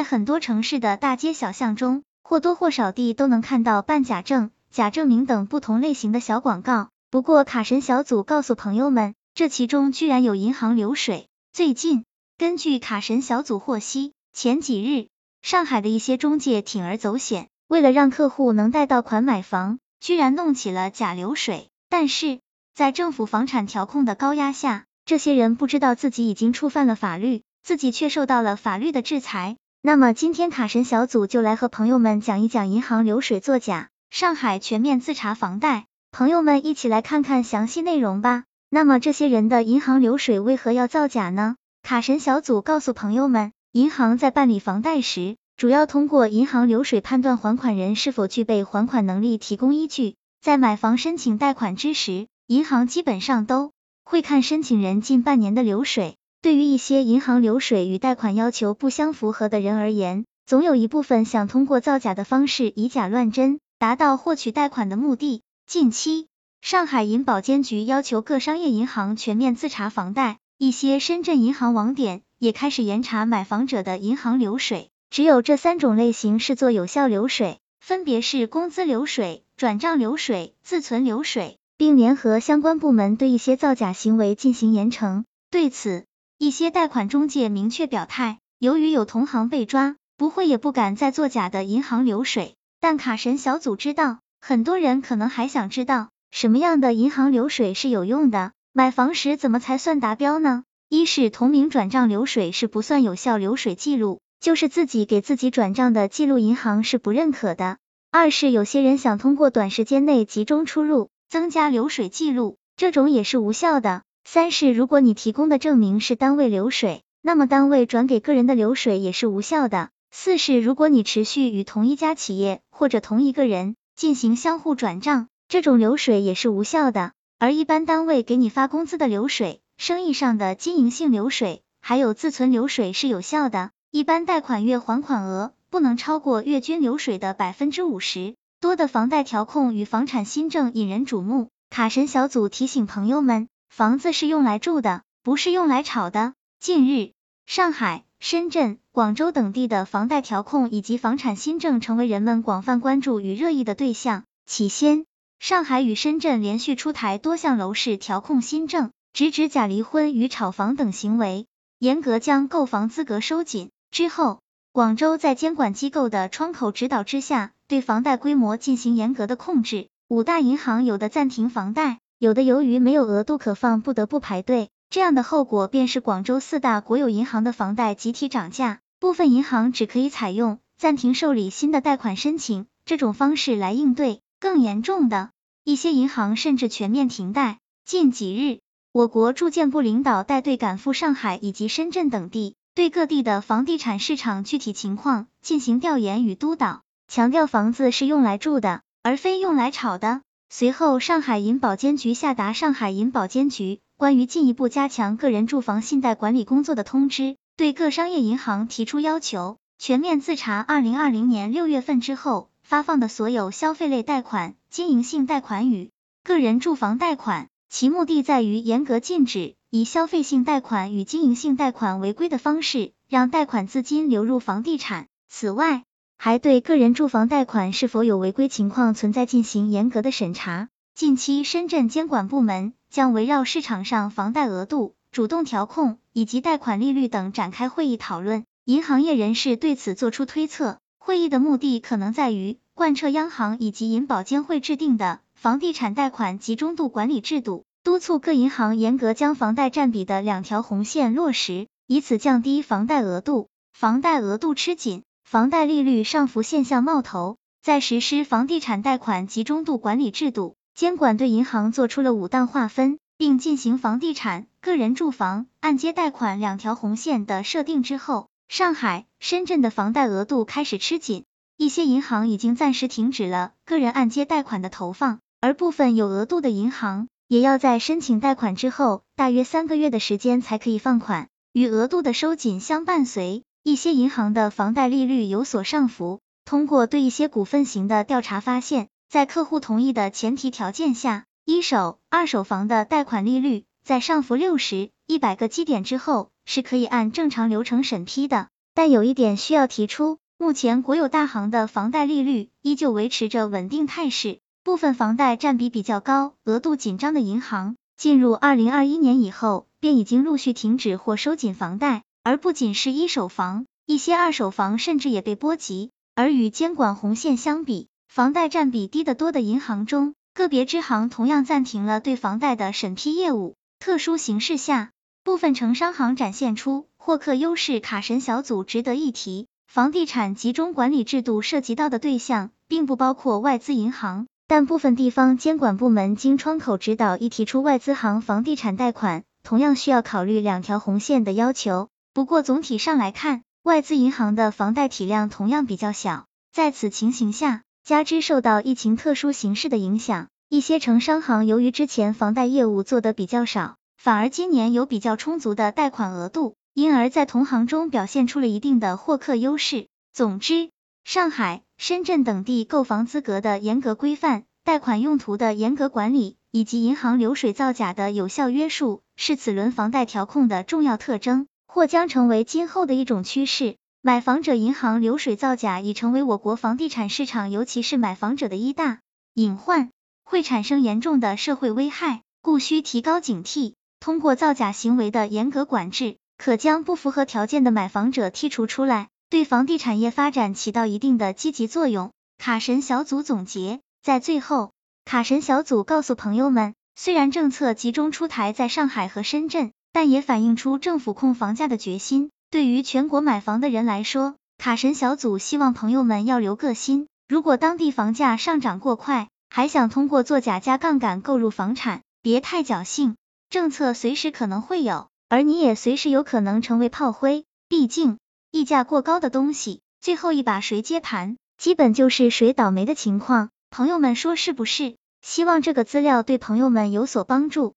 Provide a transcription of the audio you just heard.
在很多城市的大街小巷中，或多或少地都能看到办假证、假证明等不同类型的小广告。不过，卡神小组告诉朋友们，这其中居然有银行流水。最近，根据卡神小组获悉，前几日，上海的一些中介铤而走险，为了让客户能贷到款买房，居然弄起了假流水。但是，在政府房产调控的高压下，这些人不知道自己已经触犯了法律，自己却受到了法律的制裁。那么今天卡神小组就来和朋友们讲一讲银行流水作假，上海全面自查房贷，朋友们一起来看看详细内容吧。那么这些人的银行流水为何要造假呢？卡神小组告诉朋友们，银行在办理房贷时，主要通过银行流水判断还款人是否具备还款能力，提供依据。在买房申请贷款之时，银行基本上都会看申请人近半年的流水。对于一些银行流水与贷款要求不相符合的人而言，总有一部分想通过造假的方式以假乱真，达到获取贷款的目的。近期，上海银保监局要求各商业银行全面自查房贷，一些深圳银行网点也开始严查买房者的银行流水。只有这三种类型视作有效流水，分别是工资流水、转账流水、自存流水，并联合相关部门对一些造假行为进行严惩。对此，一些贷款中介明确表态，由于有同行被抓，不会也不敢再做假的银行流水。但卡神小组知道，很多人可能还想知道，什么样的银行流水是有用的？买房时怎么才算达标呢？一是同名转账流水是不算有效流水记录，就是自己给自己转账的记录，银行是不认可的。二是有些人想通过短时间内集中出入，增加流水记录，这种也是无效的。三是，如果你提供的证明是单位流水，那么单位转给个人的流水也是无效的。四是，如果你持续与同一家企业或者同一个人进行相互转账，这种流水也是无效的。而一般单位给你发工资的流水、生意上的经营性流水，还有自存流水是有效的。一般贷款月还款额不能超过月均流水的百分之五十。多的房贷调控与房产新政引人瞩目，卡神小组提醒朋友们。房子是用来住的，不是用来炒的。近日，上海、深圳、广州等地的房贷调控以及房产新政成为人们广泛关注与热议的对象。起先，上海与深圳连续出台多项楼市调控新政，直指假离婚与炒房等行为，严格将购房资格收紧。之后，广州在监管机构的窗口指导之下，对房贷规模进行严格的控制。五大银行有的暂停房贷。有的由于没有额度可放，不得不排队，这样的后果便是广州四大国有银行的房贷集体涨价，部分银行只可以采用暂停受理新的贷款申请这种方式来应对。更严重的，一些银行甚至全面停贷。近几日，我国住建部领导带队赶赴上海以及深圳等地，对各地的房地产市场具体情况进行调研与督导，强调房子是用来住的，而非用来炒的。随后，上海银保监局下达《上海银保监局关于进一步加强个人住房信贷管理工作的通知》，对各商业银行提出要求，全面自查二零二零年六月份之后发放的所有消费类贷款、经营性贷款与个人住房贷款，其目的在于严格禁止以消费性贷款与经营性贷款违规的方式让贷款资金流入房地产。此外，还对个人住房贷款是否有违规情况存在进行严格的审查。近期，深圳监管部门将围绕市场上房贷额度、主动调控以及贷款利率等展开会议讨论。银行业人士对此作出推测，会议的目的可能在于贯彻央行以及银保监会制定的房地产贷款集中度管理制度，督促各银行严格将房贷占比的两条红线落实，以此降低房贷额度。房贷额度吃紧。房贷利率上浮现象冒头，在实施房地产贷款集中度管理制度，监管对银行做出了五档划分，并进行房地产、个人住房按揭贷款两条红线的设定之后，上海、深圳的房贷额度开始吃紧，一些银行已经暂时停止了个人按揭贷款的投放，而部分有额度的银行也要在申请贷款之后大约三个月的时间才可以放款，与额度的收紧相伴随。一些银行的房贷利率有所上浮。通过对一些股份型的调查发现，在客户同意的前提条件下，一手、二手房的贷款利率在上浮六十、一百个基点之后，是可以按正常流程审批的。但有一点需要提出，目前国有大行的房贷利率依旧维持着稳定态势，部分房贷占比比较高、额度紧张的银行，进入二零二一年以后，便已经陆续停止或收紧房贷，而不仅是一手房，一些二手房甚至也被波及。而与监管红线相比，房贷占比低得多的银行中，个别支行同样暂停了对房贷的审批业务。特殊形势下，部分城商行展现出获客优势。卡神小组值得一提，房地产集中管理制度涉及到的对象，并不包括外资银行，但部分地方监管部门经窗口指导，一提出外资行房地产贷款，同样需要考虑两条红线的要求。不过总体上来看，外资银行的房贷体量同样比较小。在此情形下，加之受到疫情特殊形势的影响。一些城商行由于之前房贷业务做得比较少，反而今年有比较充足的贷款额度，因而，在同行中表现出了一定的获客优势。总之，上海、深圳等地购房资格的严格规范、贷款用途的严格管理，以及银行流水造假的有效约束，是此轮房贷调控的重要特征，或将成为今后的一种趋势。买房者银行流水造假已成为我国房地产市场，尤其是买房者的一大隐患。会产生严重的社会危害，故需提高警惕。通过造假行为的严格管制，可将不符合条件的买房者剔除出来，对房地产业发展起到一定的积极作用。卡神小组总结，在最后，卡神小组告诉朋友们，虽然政策集中出台在上海和深圳，但也反映出政府控房价的决心。对于全国买房的人来说，卡神小组希望朋友们要留个心，如果当地房价上涨过快，还想通过做假加杠杆购入房产，别太侥幸，政策随时可能会有，而你也随时有可能成为炮灰。毕竟，溢价过高的东西，最后一把谁接盘，基本就是谁倒霉的情况。朋友们说是不是？希望这个资料对朋友们有所帮助。